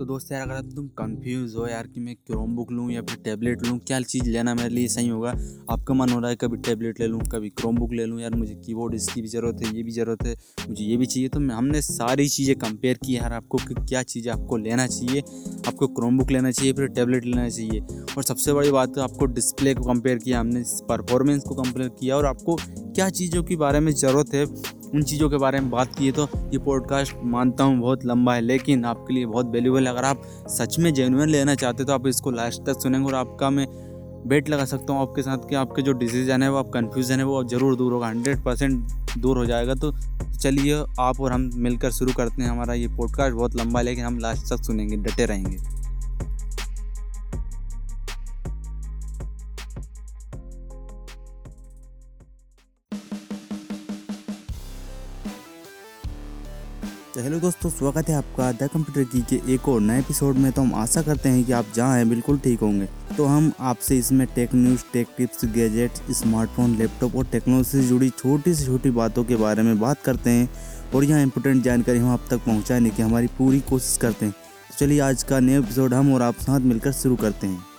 तो दोस्त यार, अगर तुम कंफ्यूज हो यार कि मैं क्रोम बुक लूँ या फिर टैबलेट लूँ, क्या चीज़ लेना मेरे लिए सही होगा? आपका मन हो रहा है कभी टैबलेट ले लूँ, कभी क्रोम बुक ले लूँ, यार मुझे की कीबोर्ड इसकी भी ज़रूरत है, ये भी ज़रूरत है, मुझे ये भी चाहिए। तो हमने सारी चीज़ें कंपेयर की यार आपको कि क्या चीज़ें आपको लेना चाहिए, आपको क्रोम बुक लेना चाहिए, फिर टैबलेट लेना चाहिए। और सबसे बड़ी बात, आपको डिस्प्ले को कंपेयर किया, हमने परफॉर्मेंस को कंपेयर किया और आपको क्या चीज़ों के बारे में ज़रूरत है उन चीज़ों के बारे में बात की तो ये पॉडकास्ट मानता हूँ बहुत लंबा है, लेकिन आपके लिए बहुत वैल्यूबल अगर आप सच में जेनुअन लेना चाहते तो आप इसको लास्ट तक सुनेंगे और आपका मैं बेट लगा सकता हूँ आपके साथ कि आपके जो डिसीज़न है, वो आप कन्फ्यूज़न है, वो ज़रूर दूर होगा हंड्रेड परसेंट दूर हो जाएगा। तो चलिए, आप और हम मिलकर शुरू करते हैं हमारा ये पॉडकास्ट बहुत लंबा है, लेकिन हम लास्ट तक सुनेंगे, डटे रहेंगे। तो हेलो दोस्तों, स्वागत है आपका द कंप्यूटर की के एक और नए एपिसोड में। तो हम आशा करते हैं कि आप जहाँ हैं बिल्कुल ठीक होंगे। तो हम आपसे इसमें tech news, tech tips, gadgets, smartphone, laptop और टेक्नोलॉजी से जुड़ी छोटी से छोटी बातों के बारे में बात करते हैं और यहाँ इंपोर्टेंट जानकारी हम आप तक पहुँचाने की हमारी पूरी कोशिश करते हैं। तो चलिए आज का नया एपिसोड हम और आप साथ मिलकर शुरू करते हैं।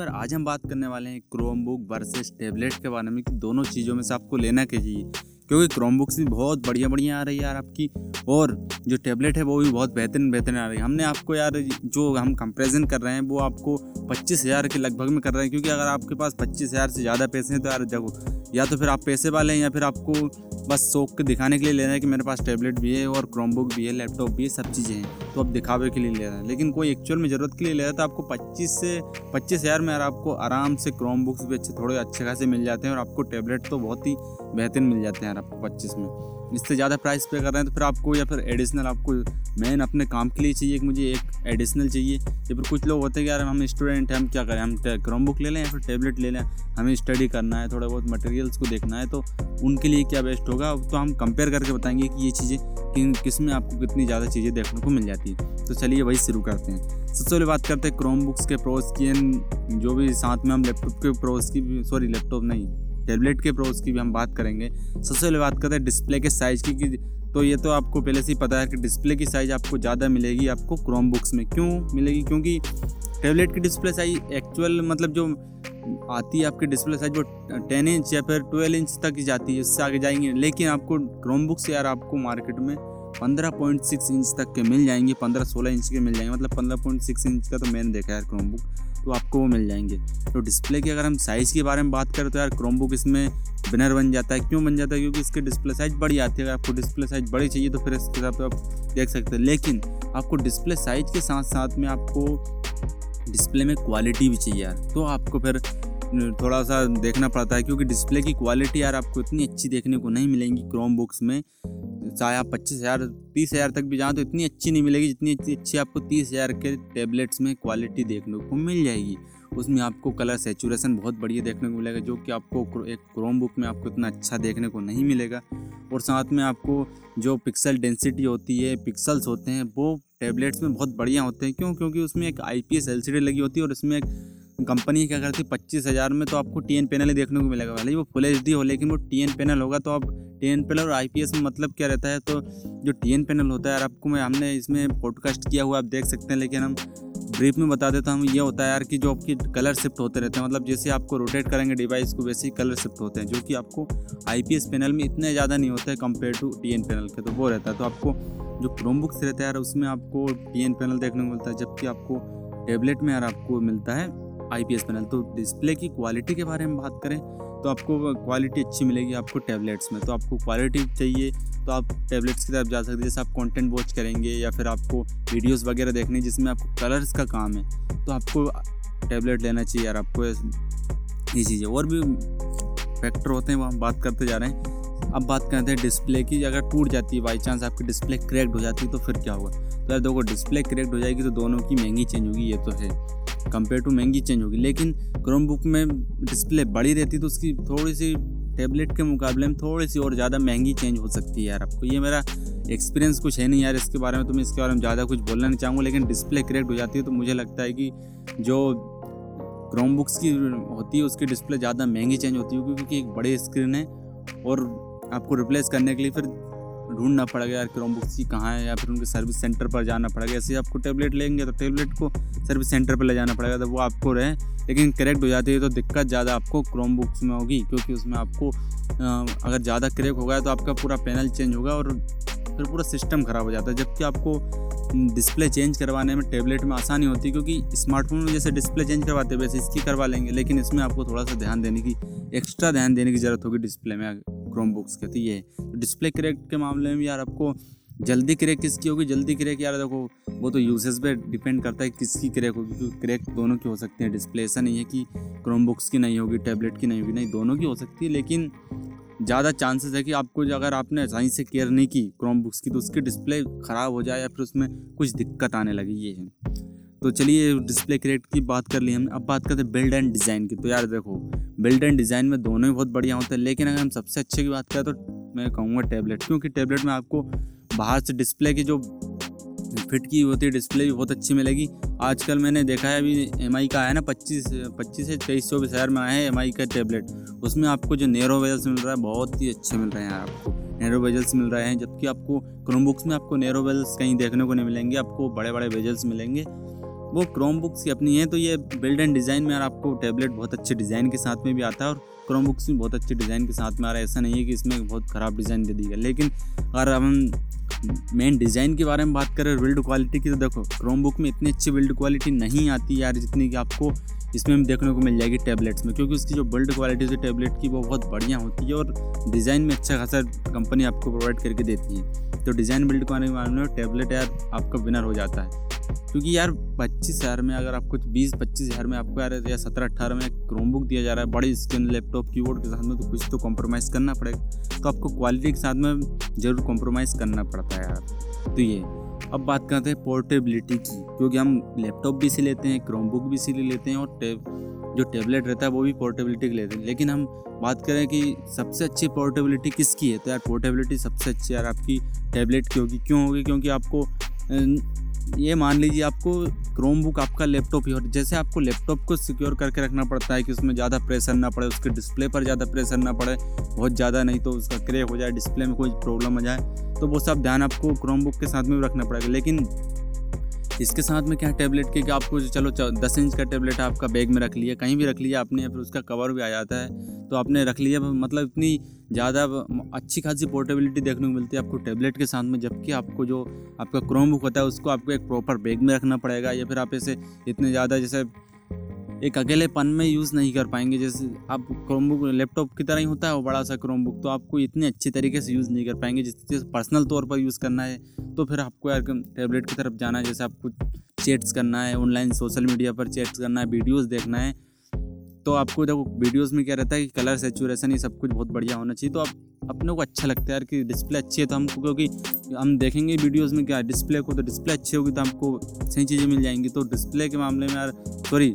दोस्तों यार आज हम बात करने वाले हैं क्रोम बुक वर्सेस टेबलेट के बारे में कि दोनों चीज़ों में से आपको लेना क्या चाहिए। क्योंकि क्रोम बुक्स भी बहुत बढ़िया बढ़िया आ रही है यार आपकी, और जो टेबलेट है वो भी बहुत बेहतरीन बेहतरीन आ रही है। हमने आपको यार जो हम कंपेरिजन कर रहे हैं, वो आपको पच्चीस हज़ार के लगभग में कर रहे हैं, क्योंकि अगर आपके पास पच्चीस हज़ार से ज़्यादा पैसे हैं तो यार देखो या तो फिर आप पैसे वाले हैं या फिर आपको बस शौक के दिखाने के लिए लेना है कि मेरे पास टैबलेट भी है और क्रोम बुक भी है लैपटॉप भी है, सब चीज़ें हैं तो आप दिखावे के लिए ले रहे हैं। लेकिन कोई एक्चुअल में ज़रूरत के लिए ले रहा है तो आपको पच्चीस से पच्चीस हज़ार में आपको आराम से क्रोम बुक्स भी अच्छे, थोड़े अच्छे खासे मिल जाते हैं और आपको टैबलेट तो बहुत ही बेहतरीन मिल जाते हैं यार आपको पच्चीस में। इससे ज़्यादा प्राइस पे कर रहे हैं तो फिर आपको या फिर एडिशनल आपको मेन अपने काम के लिए चाहिए कि मुझे एक एडिशनल चाहिए। या फिर कुछ लोग होते हैं कि यार हम स्टूडेंट हैं, हम क्या करें? हम क्रोम बुक ले लें या फिर टेबलेट ले लें? हमें स्टडी करना है, थोड़ा बहुत मटेरियल्स को देखना है तो उनके लिए क्या बेस्ट होगा? तो हम कंपेयर करके बताएँगे कि ये चीज़ें किन किसमें आपको कितनी ज़्यादा चीज़ें देखने को मिल जाती है। तो चलिए वही शुरू करते हैं। सबसे पहले बात करते हैं क्रोम बुक्स के प्रोस की जो भी साथ में हम लैपटॉप के प्रोस की सॉरी लैपटॉप नहीं टैबलेट के प्रोस की भी हम बात करेंगे। सबसे पहले बात करते हैं डिस्प्ले के साइज़ की तो ये तो आपको पहले से ही पता है कि डिस्प्ले की साइज़ आपको ज़्यादा मिलेगी आपको क्रोम बुक्स में। क्यों मिलेगी? क्योंकि टैबलेट की डिस्प्ले साइज़ एक्चुअल मतलब जो आती है आपकी डिस्प्ले साइज़ वो टेन इंच या फिर ट्वेल्व इंच तक ही जाती है, उससे आगे जाएँगे। लेकिन आपको क्रोम बुक्स यार आपको मार्केट में पंद्रह पॉइंट सिक्स इंच तक के मिल जाएँगे, पंद्रह सोलह इंच के मिल जाएँगे। मतलब पंद्रह पॉइंट सिक्स इंच का तो मैंने देखा है क्रोम बुक तो आपको वो मिल जाएँगे। तो डिस्प्ले की अगर हम साइज़ के बारे में बात करें तो यार क्रोम बुक इसमें बिनर बन जाता है। क्यों बन जाता है? क्योंकि इसके डिस्प्ले साइज़ बड़ी आती है। अगर आपको डिस्प्ले साइज़ बड़ी चाहिए तो फिर इसके हिसाब से आप देख सकते हैं। लेकिन आपको डिस्प्ले साइज़ के साथ साथ में आपको डिस्प्ले में क्वालिटी भी चाहिए यार। तो आपको फिर थोड़ा सा देखना पड़ता है क्योंकि डिस्प्ले की क्वालिटी यार आपको इतनी अच्छी देखने को नहीं मिलेंगी क्रोम बुक्स में। चाहे आप पच्चीस हज़ार, तीस हज़ार तक भी जाएँ तो इतनी अच्छी नहीं मिलेगी जितनी अच्छी अच्छी आपको तीस हज़ार के टैबलेट्स में क्वालिटी देखने को मिल जाएगी। उसमें आपको कलर सेचुरेशन बहुत बढ़िया देखने को मिलेगा जो कि आपको एक क्रोम बुक में आपको इतना अच्छा देखने को नहीं मिलेगा। और साथ में आपको जो पिक्सल डेंसिटी होती है पिक्सल्स होते हैं, वो टैबलेट्स में बहुत बढ़िया होते हैं। क्यों? क्योंकि उसमें एक आई पी लगी होती है और इसमें एक कंपनी क्या करती है, पच्चीस हज़ार में तो आपको टी एन पैनल ही देखने को मिलेगा। भले ही वो फुल एच डी हो, लेकिन वो टी एन पैनल होगा तो आप टी एन पैनल और आई पी एस में मतलब क्या रहता है? तो जो टी एन पैनल होता है यार, आपको मैं, हमने इसमें पॉडकास्ट किया हुआ, आप देख सकते हैं, लेकिन हम ब्रीफ में बता देता हूँ, ये होता है यार कि जो आपकी कलर शिफ्ट होते रहते हैं मतलब जैसे आपको रोटेट करेंगे डिवाइस को, वैसे ही कलर शिफ्ट होते हैं, जो कि आपको आई पी एस पैनल में इतने ज़्यादा नहीं होते compare to T N panel के तो वो रहता है। तो आपको जो क्रोम बुक्स रहता है यार, उसमें आपको टी एन पैनल देखने को मिलता है, जबकि आपको टेबलेट में यार आपको मिलता है। आईपीएस पैनल तो डिस्प्ले की क्वालिटी के बारे में बात करें तो आपको क्वालिटी अच्छी मिलेगी आपको टैबलेट्स में। तो आपको क्वालिटी चाहिए तो आप टैबलेट्स की तरफ़ जा सकते हैं। जैसे आप कंटेंट वॉच करेंगे या फिर आपको वीडियोस वगैरह देखने जिसमें आपको कलर्स का काम है तो आपको टैबलेट लेना चाहिए यार, आपको ये चीज़ें। और भी फैक्टर होते हैं, वो हम बात करते जा रहे हैं। अब बात करते हैं डिस्प्ले की। अगर टूट जाती है बाई चांस आपकी डिस्प्ले क्रैक्ड हो जाती है तो फिर क्या होगा? तो यार देखो डिस्प्ले क्रैक्ड हो जाएगी तो दोनों की महँगी चेंज होगी, ये तो है। कंपेयर टू महँगी चेंज होगी। लेकिन क्रोम बुक में डिस्प्ले बड़ी रहती तो उसकी थोड़ी सी टैबलेट के मुकाबले में थोड़ी सी और ज़्यादा महँगी चेंज हो सकती है यार आपको। ये मेरा एक्सपीरियंस कुछ है नहीं यार इसके बारे में तो मैं इसके बारे में ज़्यादा कुछ बोलना नहीं चाहूँगा, लेकिन डिस्प्ले करेक्ट हो जाती है तो मुझे लगता है कि जो क्रोम बुक्स की होती है, उसकी डिस्प्ले ज़्यादा महँगी चेंज होती है क्योंकि एक बड़ी स्क्रीन है और आपको रिप्लेस करने के लिए फिर ढूंढना पड़ेगा यार क्रोम बुक्स की कहाँ है या फिर उनके सर्विस सेंटर पर जाना पड़ेगा। ऐसे आपको टेबलेट लेंगे तो टेबलेट को सर्विस सेंटर पर ले जाना पड़ेगा तो वो आपको रहे। लेकिन करेक्ट हो जाती है तो दिक्कत ज़्यादा आपको क्रोम बुक्स में होगी, क्योंकि उसमें आपको अगर ज़्यादा क्रैक हो गया तो आपका पूरा पैनल चेंज होगा और फिर पूरा सिस्टम ख़राब हो जाता है। जबकि आपको डिस्प्ले चेंज करवाने में टेबलेट में आसानी होती है, क्योंकि स्मार्टफ़ोन में जैसे डिस्प्ले चेंज करवाते वैसे इसकी करवा लेंगे। लेकिन इसमें आपको थोड़ा सा ध्यान देने की एक्स्ट्रा ध्यान देने की ज़रूरत होगी डिस्प्ले में क्रोम बुक्स के तो ये है डिस्प्ले क्रैक के मामले में यार आपको जल्दी क्रैक किसकी होगी? जल्दी क्रैक यार देखो, वो तो यूजेस पे डिपेंड करता है किसकी क्रैक होगी, क्योंकि क्रैक दोनों की हो सकती है। डिस्प्ले ऐसा नहीं है कि क्रोम बुक्स की नहीं होगी टैबलेट की नहीं होगी, नहीं, दोनों की हो सकती है, लेकिन ज़्यादा चांसेस है कि आपको अगर आपने सही से केयर नहीं की क्रोम बुक्स की तो उसकी डिस्प्ले ख़राब हो जाए या फिर उसमें कुछ दिक्कत आने लगी, ये है। तो चलिए डिस्प्ले क्रेट की बात कर ली हमने। अब बात करते हैं बिल्ड एंड डिज़ाइन की। तो यार देखो बिल्ड एंड डिज़ाइन में दोनों ही बहुत बढ़िया होते हैं, लेकिन अगर हम सबसे अच्छे की बात करें तो मैं कहूँगा टैबलेट क्योंकि टैबलेट में आपको बाहर से डिस्प्ले की जो फिट की होती है डिस्प्ले भी बहुत अच्छी मिलेगी। आजकल मैंने देखा है, अभी एमआई का है ना, पच्चीस पच्चीस से तेईस चौबीस हज़ार में आया है एमआई का टैबलेट उसमें आपको जो नेरो वेजल्स मिल रहा है, बहुत ही अच्छे मिल रहे हैं आपको। नेरो वेजल्स मिल रहे हैं, जबकि आपको क्रोम बुक्स में आपको नेरो वेजल्स कहीं देखने को नहीं मिलेंगे, आपको बड़े बड़े वेजल्स मिलेंगे। वो क्रोम बुक्स की अपनी है तो ये बिल्ड एंड डिज़ाइन में आपको टैबलेट बहुत अच्छे डिज़ाइन के साथ में भी आता है और क्रोम बुक्स भी बहुत अच्छे डिज़ाइन के साथ में आ रहा है। ऐसा नहीं है कि इसमें बहुत ख़राब डिज़ाइन दे दी गई, लेकिन अगर हम मेन डिज़ाइन के बारे में बात करें बिल्ड क्वालिटी की तो देखो क्रोम बुक में इतनी अच्छी बिल्ड क्वालिटी नहीं आती यार, जितनी कि आपको इसमें देखने को मिल जाएगी टैबलेट्स में, क्योंकि उसकी जो बिल्ड क्वालिटी है टैबलेट की, वो बहुत बढ़िया होती है और डिज़ाइन में अच्छा खासा कंपनी आपको प्रोवाइड करके देती है। तो डिज़ाइन बिल्ड क्वालिटी मामले में टैबलेट यार आपका विनर हो जाता है। क्योंकि यार पच्चीस हज़ार में अगर आपको बीस, पच्चीस हज़ार में आपको यार या सत्रह अट्ठारह में क्रोम बुक दिया जा रहा है, बड़ी स्क्रीन लैपटॉप कीबोर्ड के साथ में तो कुछ तो कॉम्प्रोमाइज़ करना पड़ेगा। तो आपको क्वालिटी के साथ में ज़रूर कॉम्प्रोमाइज़ करना पड़ता है यार। तो ये। अब बात करते हैं पोर्टेबिलिटी की, क्योंकि हम लैपटॉप भी सी लेते हैं क्रोम बुक भी सी लेते हैं और टेब जो टेबलेट रहता है वो भी पोर्टेबिलिटी के लेते हैं। लेकिन हम बात करें कि सबसे अच्छी पोर्टेबिलिटी किसकी है? तो यार पोर्टेबिलिटी सबसे अच्छी यार आपकी टैबलेट की होगी। क्यों होगी? क्योंकि आपको ये मान लीजिए आपको क्रोम बुक आपका लैपटॉप ही हो जैसे आपको लैपटॉप को सिक्योर करके रखना पड़ता है कि उसमें ज़्यादा प्रेशर ना पड़े, उसके डिस्प्ले पर ज़्यादा प्रेशर ना पड़े, बहुत ज़्यादा नहीं तो उसका क्रेक हो जाए डिस्प्ले में कोई प्रॉब्लम आ जाए तो वो सब ध्यान आपको क्रोम बुक के साथ में भी रखना पड़ेगा। लेकिन इसके साथ में क्या टैबलेट के आपको चलो दस इंच का टैबलेट आपका बैग में रख लिया, कहीं भी रख लिया, आपने फिर उसका कवर भी आ जाता है तो आपने रख लिया मतलब इतनी ज़्यादा अच्छी खासी पोर्टेबिलिटी देखने को मिलती है आपको टैबलेट के साथ में, जबकि आपको जो आपका क्रोम बुक होता है, उसको आपको एक प्रॉपर बैग में रखना पड़ेगा, या फिर आप ऐसे इतने ज़्यादा जैसे एक अकेले पन में यूज़ नहीं कर पाएँगे। जैसे आप क्रोम बुक लैपटॉप की तरह ही होता है वो बड़ा सा क्रोम बुक तो आपको इतने अच्छे तरीके से यूज़ नहीं कर पाएँगे। जिस पर्सनल तौर पर यूज़ करना है तो फिर आपको यार टैबलेट की तरफ़ जाना है। जैसे आपको चैट्स करना है ऑनलाइन सोशल मीडिया पर चैट्स करना है वीडियोज़ देखना है तो आपको देखो वीडियोज़ में क्या रहता है कि कलर सेचुरेशन ये सब कुछ बहुत बढ़िया होना चाहिए। तो आप अपने को अच्छा लगता है यार कि डिस्प्ले अच्छी है तो हमको, क्योंकि हम देखेंगे वीडियोज़ में क्या डिस्प्ले को तो डिस्प्ले अच्छी होगी तो हमको सही चीज़ें मिल जाएँगी। तो डिस्प्ले के मामले में यार सॉरी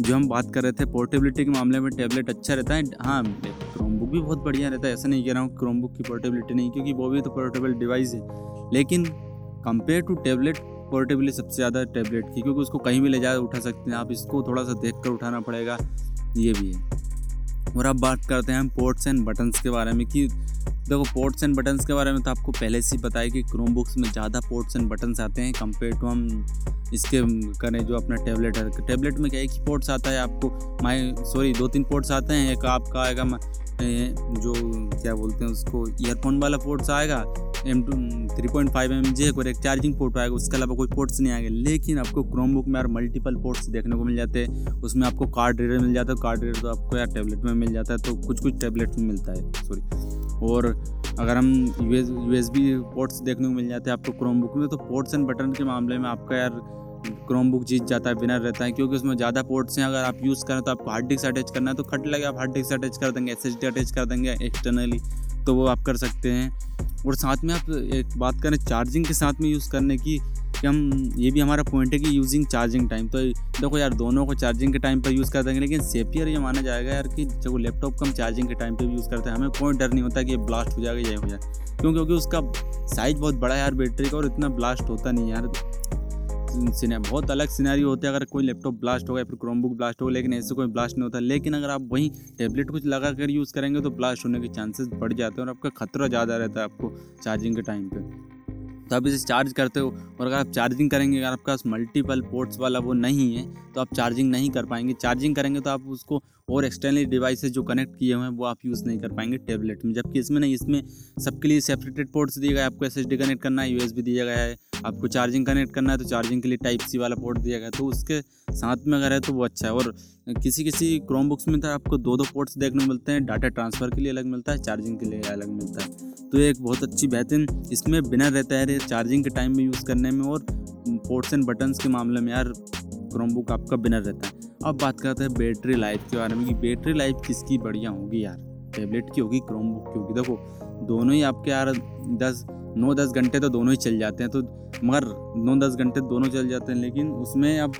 जो हम बात कर रहे थे पोर्टेबिलिटी के मामले में टैबलेट अच्छा रहता है हाँ क्रोमबुक भी बहुत बढ़िया रहता है, ऐसा नहीं कह रहा हूँ क्रोमबुक की पोर्टेबिलिटी नहीं, क्योंकि वो भी तो पोर्टेबल डिवाइस है। लेकिन कंपेयर टू टैबलेट पोर्टेबिलिटी सबसे ज़्यादा टैबलेट की, क्योंकि उसको कहीं भी ले जा, उठा सकते हैं, आप इसको थोड़ा सा देख कर उठाना पड़ेगा, ये भी है। और अब बात करते हैं हम पोर्ट्स एंड बटन्स के बारे में कि देखो पोर्ट्स एंड बटन्स के बारे में तो आपको पहले से ही पता है कि क्रोम बुक्स में ज़्यादा पोर्ट्स एंड बटन्स आते हैं कंपेयर टू हम इसके करें जो अपना टैबलेट है। टैबलेट में क्या एक ही पोर्ट्स आता है आपको माई सॉरी दो तीन पोर्ट्स आते हैं, एक आपका आएगा जो क्या बोलते हैं उसको ईयरफोन वाला पोर्ट्स आएगा M two three point five M G और एक चार्जिंग पोर्ट आएगा, उसके अलावा कोई पोर्ट्स नहीं आएँगे। लेकिन आपको क्रोम बुक में यार मल्टीपल पोर्ट्स देखने को मिल जाते हैं। उसमें आपको कार्ड रीडर मिल जाता है कार्ड रीडर तो आपको यार टैबलेट में मिल जाता है तो कुछ कुछ टैबलेट में मिलता है सॉरी और अगर हम यू एस बी पोर्ट्स देखने को मिल जाते हैं आपको क्रोम बुक में तो पोर्ट्स एंड बटन के मामले में आपका यार क्रोम बुक जीत जाता है विनर रहता है, क्योंकि उसमें ज़्यादा पोर्ट्स हैं। अगर आप यूज़ करें तो आपको हार्ड डिस्क अटैच करना है तो खट लगे आप हार्ड डिस्क अटैच कर देंगे एसएसडी अटैच कर देंगे एक्सटर्नली तो वो आप कर सकते हैं। और साथ में आप एक बात करें चार्जिंग के साथ में यूज़ करने की, कि हम, ये भी हमारा पॉइंट है कि यूजिंग चार्जिंग टाइम तो देखो यार, दोनों को चार्जिंग के टाइम पर यूज़ कर देंगे, लेकिन सेफियर ये माना जाएगा यार कि वो लैपटॉप को हम चार्जिंग के टाइम पर भी यूज़ करते हैं, हमें कोई डर नहीं होता कि ये ब्लास्ट हो जाएगा ये हो जाए क्यों? क्योंकि उसका साइज़ बहुत बड़ा है यार बैटरी का, और इतना ब्लास्ट होता नहीं यार। बहुत अलग सीनारी होते हैं। अगर कोई लैपटॉप ब्लास्ट होगा या फिर क्रोमबुक ब्लास्ट होगा लेकिन ऐसे कोई ब्लास्ट नहीं होता। लेकिन अगर आप वहीं टेबलेट कुछ लगा कर यूज़ करेंगे तो ब्लास्ट होने के चांसेस बढ़ जाते हैं और आपका खतरा ज़्यादा रहता है आपको चार्जिंग के टाइम पर तो आप इसे चार्ज करते हो और अगर आप चार्जिंग करेंगे, अगर आपके पास मल्टीपल पोर्ट्स वाला वो नहीं है तो आप चार्जिंग नहीं कर पाएँगे। चार्जिंग करेंगे तो आप उसको और एक्सटर्नली डिवाइसेस जो कनेक्ट किए हुए हैं, वो आप यूज़ नहीं कर पाएँगे टैबलेट में। जबकि इसमें नहीं, इसमें सबके लिए सेपरेटेड पोर्ट्स दिए गए आपको एसएसडी कनेक्ट करना है यूएसबी दिया गया है। आपको चार्जिंग कनेक्ट करना है तो चार्जिंग के लिए टाइप सी वाला पोर्ट दिया गया है। तो उसके साथ में अगर है तो वो अच्छा है। और किसी किसी क्रोम बुक्स में तो आपको दो दो पोर्ट्स देखने को मिलते हैं। डाटा ट्रांसफ़र के लिए अलग मिलता है चार्जिंग के लिए अलग मिलता है। तो एक बहुत अच्छी बेहतरीन, इसमें बिना रहता है चार्जिंग के टाइम में यूज़ करने में और पोर्ट्स एंड बटन्स के मामले में यार क्रोम बुक आपका बिनर रहता है अब बात करते हैं बैटरी लाइफ के बारे में कि बैटरी लाइफ किसकी बढ़िया होगी यार? टैबलेट की होगी क्रोम बुक की होगी। देखो, दोनों ही आपके यार दस, नौ दस घंटे तो दोनों ही चल जाते हैं तो मगर नौ दस घंटे दोनों चल जाते हैं, लेकिन उसमें अब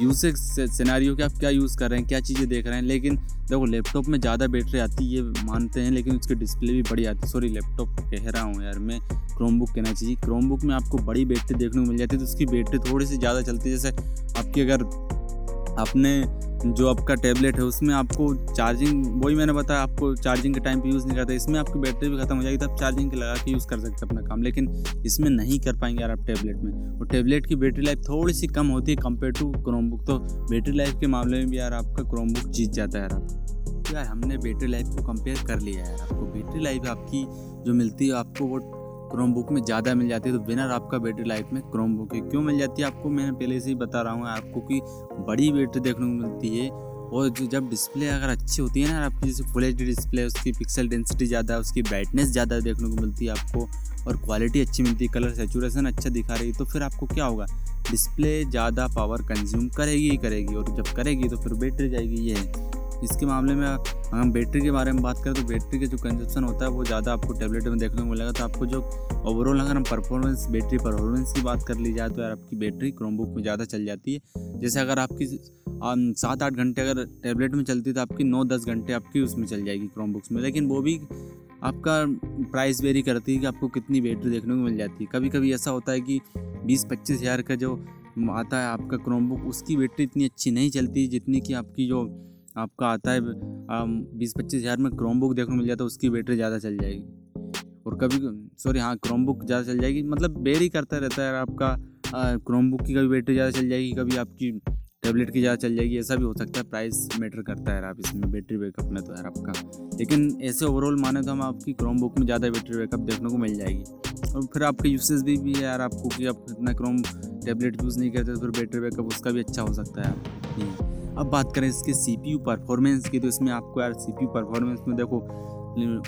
यूसेज सिनारियो के आप क्या यूज़ कर रहे हैं, क्या चीज़ें देख रहे हैं? लेकिन देखो लैपटॉप में ज़्यादा बैटरी आती है, ये मानते हैं, लेकिन उसकी डिस्प्ले भी बड़ी आती है। सॉरी लैपटॉप कह रहा हूँ यार मैं क्रोम बुक कहना चाहिए। क्रोम बुक में आपको बड़ी बैटरी देखने को मिल जाती है तो उसकी बैटरी थोड़ी सी ज़्यादा चलती है। जैसे आपकी अगर आपने जो आपका टैबलेट है, उसमें आपको चार्जिंग वही मैंने बताया, आपको चार्जिंग के टाइम पे यूज़ नहीं करता। इसमें आपकी बैटरी भी खत्म हो जाएगी तो आप चार्जिंग के लगा के यूज़ कर सकते हैं अपना काम। लेकिन इसमें नहीं कर पाएँगे यार आप टैबलेट में। और टैबलेट की बैटरी लाइफ थोड़ी सी कम होती है कंपेयर टू क्रोमबुक तो बैटरी लाइफ के मामले में भी यार आपका क्रोमबुक जीत जाता है यार तो यार हमने बैटरी लाइफ को कंपेयर कर लिया है आपको। बैटरी लाइफ आपकी जो मिलती है, आपको वो क्रोम बुक में ज़्यादा मिल जाती है तो विनर आपका बैटरी लाइफ में क्रोम बुक है। क्यों मिल जाती है आपको? मैंने पहले से ही बता रहा हूँ, आपको कि बड़ी बैटरी देखने को मिलती है, और जो जब डिस्प्ले अगर अच्छी होती है ना, आपकी जैसे फुल एचडी डिस्प्ले उसकी पिक्सल डेंसिटी ज़्यादा है, उसकी ब्राइटनेस ज़्यादा देखने को मिलती है आपको, और क्वालिटी अच्छी मिलती है कलर सेचुरेशन अच्छा दिखा रही है तो फिर आपको क्या होगा? डिस्प्ले ज़्यादा पावर कंज्यूम करेगी ही करेगी, और जब करेगी तो फिर बैटरी जाएगी, ये इसके मामले में हम बैटरी के बारे में बात करें तो बैटरी का जो कंजप्शन होता है वो ज़्यादा आपको टैबलेट में देखने को मिलेगा। तो आपको जो ओवरऑल अगर हम परफॉर्मेंस बैटरी परफॉर्मेंस की बात कर ली जाए तो यार आपकी बैटरी क्रोमबुक में ज़्यादा चल जाती है। जैसे अगर आपकी सात आठ घंटे अगर टैबलेट में चलती है तो आपकी नौ दस घंटे आपकी उसमें चल जाएगी क्रोम बुक्स में। लेकिन वो भी आपका प्राइस वेरी करती है कि आपको कितनी बैटरी देखने को मिल जाती है। कभी कभी ऐसा होता है कि बीस पच्चीस हज़ार का जो आता है आपका क्रोम बुक उसकी बैटरी इतनी अच्छी नहीं चलती जितनी कि आपकी जो आपका आता है बीस पच्चीस हज़ार में क्रोम बुक देखने मिल जाता है उसकी बैटरी ज़्यादा चल जाएगी। और कभी सॉरी हाँ क्रोम बुक ज़्यादा चल जाएगी मतलब बेरी करता रहता है आपका क्रोम बुक की कभी बैटरी ज़्यादा चल जाएगी कभी आपकी टैबलेट की ज़्यादा चल जाएगी ऐसा भी हो सकता है प्राइस मैटर करता है आप इसमें बैटरी बैकअप में तो यार आपका। लेकिन ऐसे ओवरऑल माने तो हम आपकी क्रोम बुक में ज़्यादा बैटरी बैकअप देखने को मिल जाएगी। और फिर आपके यूसेज भी, भी है यार आपको कि आप इतना क्रोम टैबलेट यूज़ नहीं करते तो फिर बैटरी बैकअप उसका भी अच्छा हो सकता है आप अब बात करें इसके सीपीयू परफॉर्मेंस की तो इसमें आपको यार सीपीयू परफॉर्मेंस में देखो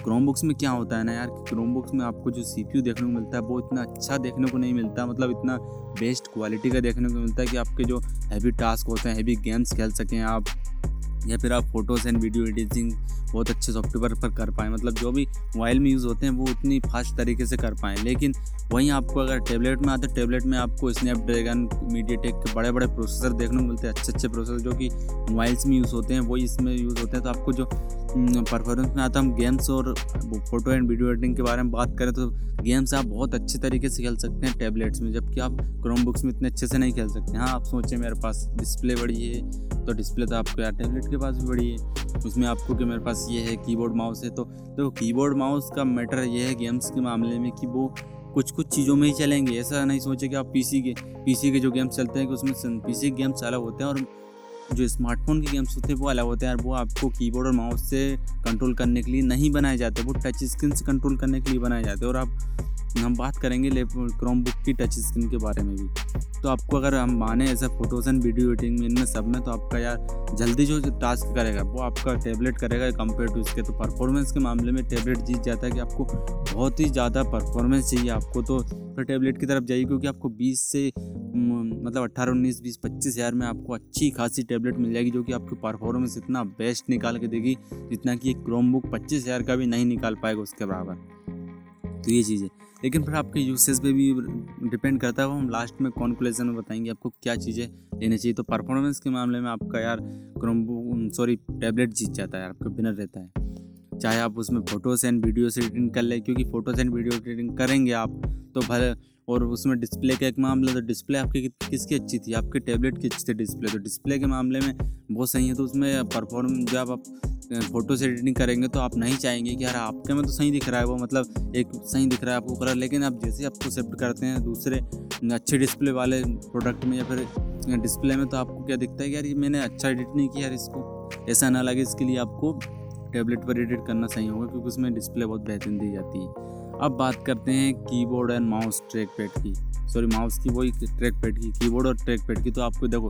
क्रोम बुक्स में क्या होता है ना यार क्रोम बुक्स में आपको जो सीपीयू देखने को मिलता है, वो इतना अच्छा देखने को नहीं मिलता मतलब इतना बेस्ट क्वालिटी का देखने को मिलता है कि आपके जो हैवी टास्क होते हैं हैवी गेम्स खेल सकें आप। या फिर आप फ़ोटोज़ एंड वीडियो एडिटिंग बहुत अच्छे सॉफ्टवेयर पर कर पाएँ। मतलब जो भी मोबाइल में यूज़ होते हैं, वो उतनी फास्ट तरीके से कर पाएँ। लेकिन वहीं आपको अगर टैबलेट में आते हैं टैबलेट में आपको स्नैपड्रैगन मीडिया टेक के बड़े बड़े प्रोसेसर देखने को मिलते हैं अच्छे अच्छे प्रोसेसर जो कि मोबाइल्स में यूज़ होते हैं वही इसमें यूज़ होते हैं। तो आपको जो परफॉर्मेंस में आता हम गेम्स और फ़ोटो एंड वीडियो एडिटिंग के बारे में बात करें तो गेम्स आप बहुत अच्छे तरीके से खेल सकते हैं टैबलेट्स में, जबकि आप क्रोम बुक्स में इतने अच्छे से नहीं खेल सकते। हाँ आप सोचें मेरे पास डिस्प्ले बड़ी है तो डिस्प्ले तो आपको यार टैबलेट के पास भी बड़ी है। उसमें आपको कि मेरे पास ये है कीबोर्ड माउस है तो देखो कीबोर्ड माउस का मैटर ये है गेम्स के मामले में कि वो कुछ कुछ चीज़ों में ही चलेंगे। ऐसा नहीं सोचे कि आप पीसी के पीसी के जो गेम्स चलते हैं कि उसमें पीसी गेम्स अलग होते हैं और जो स्मार्टफ़ोन के गेम्स होते हैं, वो अलग होते हैं और वो आपको कीबोर्ड और माउस से कंट्रोल करने के लिए नहीं बनाए जाते, वो टच स्क्रीन से कंट्रोल करने के लिए बनाए जाते हैं। और आप, हम बात करेंगे क्रोम बुक की टच स्क्रीन के बारे में भी। तो आपको अगर हम माने ऐसे फ़ोटोज़ एंड वीडियो एडिटिंग में इनमें सब में तो आपका यार जल्दी जो टास्क करेगा, वो आपका टैबलेट करेगा कंपेयर टू इसके। तो परफॉर्मेंस के मामले में टैबलेट जीत जाता है कि आपको बहुत ही ज़्यादा परफॉर्मेंस चाहिए आपको। तो फिर टैबलेट की तरफ़ जाइए, क्योंकि आपको बीस से मतलब अट्ठारह, उन्नीस, बीस, पच्चीस हज़ार में आपको अच्छी खासी टैबलेट मिल जाएगी, जो कि आपकी परफॉर्मेंस इतना बेस्ट निकाल के देगी, जितना कि एक क्रोम बुक पच्चीस हज़ार का भी नहीं निकाल पाएगा उसके बराबर। तो ये चीज़। है लेकिन फिर आपके यूसेज पे भी डिपेंड करता है वो हम लास्ट में कॉन्क्लूजन में बताएँगे आपको क्या चीज़ें लेनी चाहिए। तो परफॉर्मेंस के मामले में आपका यार क्रोम सॉरी टैबलेट जीत जाता है आपका बिनर रहता है। चाहे आप उसमें फ़ोटोज़ एंड वीडियोस एडिटिंग कर लें, क्योंकि फ़ोटोज़ एंड वीडियो एडिटिंग करेंगे आप तो भले और उसमें डिस्प्ले का एक मामला तो डिस्प्ले आपकी किसकी अच्छी थी? आपके टैबलेट की अच्छी थी डिस्प्ले तो डिस्प्ले के मामले में बहुत सही है तो उसमें परफॉर्म जब आप फ़ोटो से एडिटिंग करेंगे तो आप नहीं चाहेंगे कि, यार, आपके में तो सही दिख रहा है वो मतलब एक सही दिख रहा है आपको कलर लेकिन आप जैसे आपको शिफ्ट करते हैं, दूसरे अच्छे डिस्प्ले वाले प्रोडक्ट में या फिर डिस्प्ले में तो आपको क्या दिखता है कि, यार, ये मैंने अच्छा एडिट नहीं किया यार इसको। ऐसा ना लगे इसके लिए आपको टैबलेट पर एडिट करना सही होगा, क्योंकि उसमें डिस्प्ले बहुत बेहतरीन दी जाती है। अब बात करते हैं keyboard and mouse trackpad की। सॉरी माउस की वही ट्रैक पैड की कीबोर्ड और ट्रैक पैड की। तो आपको देखो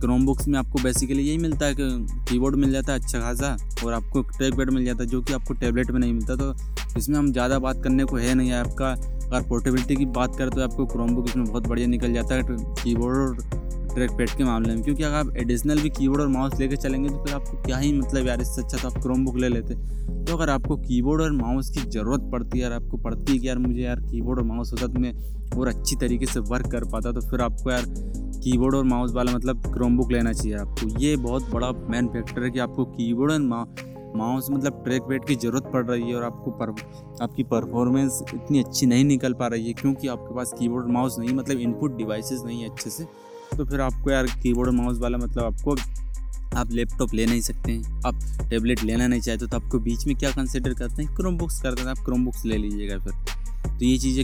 क्रोम बुक्स में आपको बेसिकली यही मिलता है कि कीबोर्ड मिल जाता है अच्छा खासा और आपको ट्रैक पैड मिल जाता है जो कि आपको टैबलेट में नहीं मिलता। तो इसमें हम ज़्यादा बात करने को है नहीं। है आपका अगर पोर्टेबिलिटी की बात करें तो आपको क्रोम बुक इसमें बहुत बढ़िया निकल जाता है। कीबोर्ड और ट्रैक पैड के मामले में, क्योंकि अगर आप एडिशनल भी कीबोर्ड और माउस लेके चलेंगे तो फिर आपको क्या ही मतलब यार, इससे अच्छा तो आप क्रोम बुक ले लेते। तो अगर आपको कीबोर्ड और माउस की ज़रूरत पड़ती है, यार, आपको पड़ती है कि यार, मुझे यार कीबोर्ड और माउस होता तो मैं और अच्छी तरीके से वर्क कर पाता तो फिर आपको यार कीबोर्ड और माउस वाला मतलब क्रोम बुक लेना चाहिए आपको। ये बहुत बड़ा मेन फैक्टर है कि आपको कीबोर्ड और माउस मतलब ट्रैक पैड की ज़रूरत पड़ रही है और आपको पर, आपकी परफॉर्मेंस इतनी अच्छी नहीं निकल पा रही है, क्योंकि आपके पास कीबोर्ड माउस नहीं मतलब इनपुट डिवाइसेस नहीं है अच्छे से। तो फिर आपको यार कीबोर्ड माउस वाला मतलब आपको आप लैपटॉप ले नहीं सकते हैं। आप टेबलेट लेना नहीं चाहते तो आपको बीच में क्या कंसिडर करते हैं? क्रोम बुक्स करते हैं आप क्रोम बुक्स ले लीजिएगा फिर। तो ये चीज़ें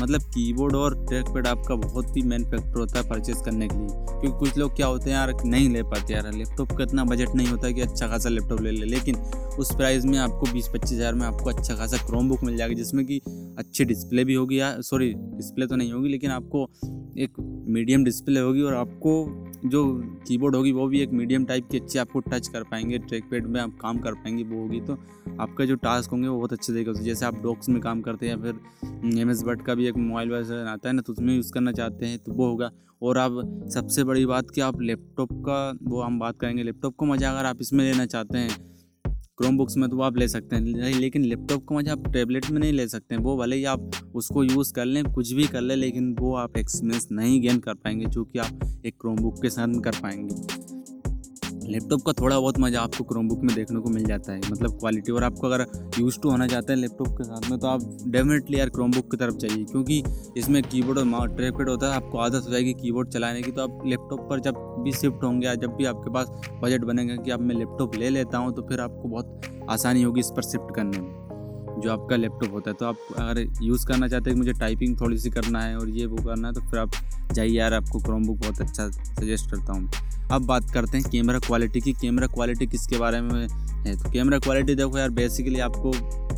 मतलब कीबोर्ड और ट्रैक पैड आपका बहुत ही मेन फैक्टर होता है परचेज करने के लिए। क्योंकि कुछ लोग क्या होते हैं यार, नहीं ले पाते यार लैपटॉप का इतना बजट नहीं होता कि अच्छा खासा लैपटॉप ले ले, लेकिन उस प्राइस में आपको बीस पच्चीस हज़ार में आपको अच्छा खासा क्रोम बुक मिल जाएगा, जिसमें कि अच्छी डिस्प्ले भी होगी यार सॉरी डिस्प्ले तो नहीं होगी, लेकिन आपको एक मीडियम डिस्प्ले होगी और आपको जो कीबोर्ड होगी वो भी एक मीडियम टाइप की अच्छी आपको टच कर पाएँगे ट्रैक पैड में आप काम कर पाएँगे, वो होगी। तो आपका जो टास्क होंगे वो बहुत अच्छे तरीके से, जैसे आप डॉक्स में काम करते हैं या फिर एम एस बट का भी एक मोबाइल वर्जन आता है ना तो उसमें यूज़ करना चाहते हैं तो वो होगा। और आप, सबसे बड़ी बात कि आप लैपटॉप का, वो हम बात करेंगे लैपटॉप को मज़ा अगर आप इसमें लेना चाहते हैं क्रोम बुक्स में तो आप ले सकते हैं लेकिन लैपटॉप को मज़ा आप टैबलेट में नहीं ले सकते हैं। वो भले ही आप उसको यूज़ कर लें, कुछ भी कर लें, लेकिन वो आप एक्सपीरियंस नहीं गेन कर पाएँगे, जो कि आप एक क्रोम बुक के साथ कर पाएँगे। लैपटॉप का थोड़ा बहुत मज़ा आपको क्रोमबुक में देखने को मिल जाता है। मतलब क्वालिटी और आपको अगर यूज़ टू होना चाहते हैं लैपटॉप के साथ में तो आप डेफिनेटली यार क्रोमबुक की तरफ़ चाहिए क्योंकि इसमें कीबोर्ड और ट्रैक पैड होता है, आपको आदत हो जाएगी कीबोर्ड चलाने की तो आप लैपटॉप पर जब भी शिफ्ट होंगे या जब भी आपके पास बजट बनेगा कि आप मैं लैपटॉप ले लेता हूँ तो फिर आपको बहुत आसानी होगी इस पर शिफ्ट करने में, जो आपका लैपटॉप होता है। तो आप अगर यूज़ करना चाहते हैं कि मुझे टाइपिंग थोड़ी सी करना है और ये वो करना है तो फिर आप जाइए यार, आपको क्रोमबुक बहुत अच्छा सजेस्ट करता हूँ। अब बात करते हैं कैमरा क्वालिटी की। कैमरा क्वालिटी किसके बारे में है? तो कैमरा क्वालिटी देखो यार बेसिकली आपको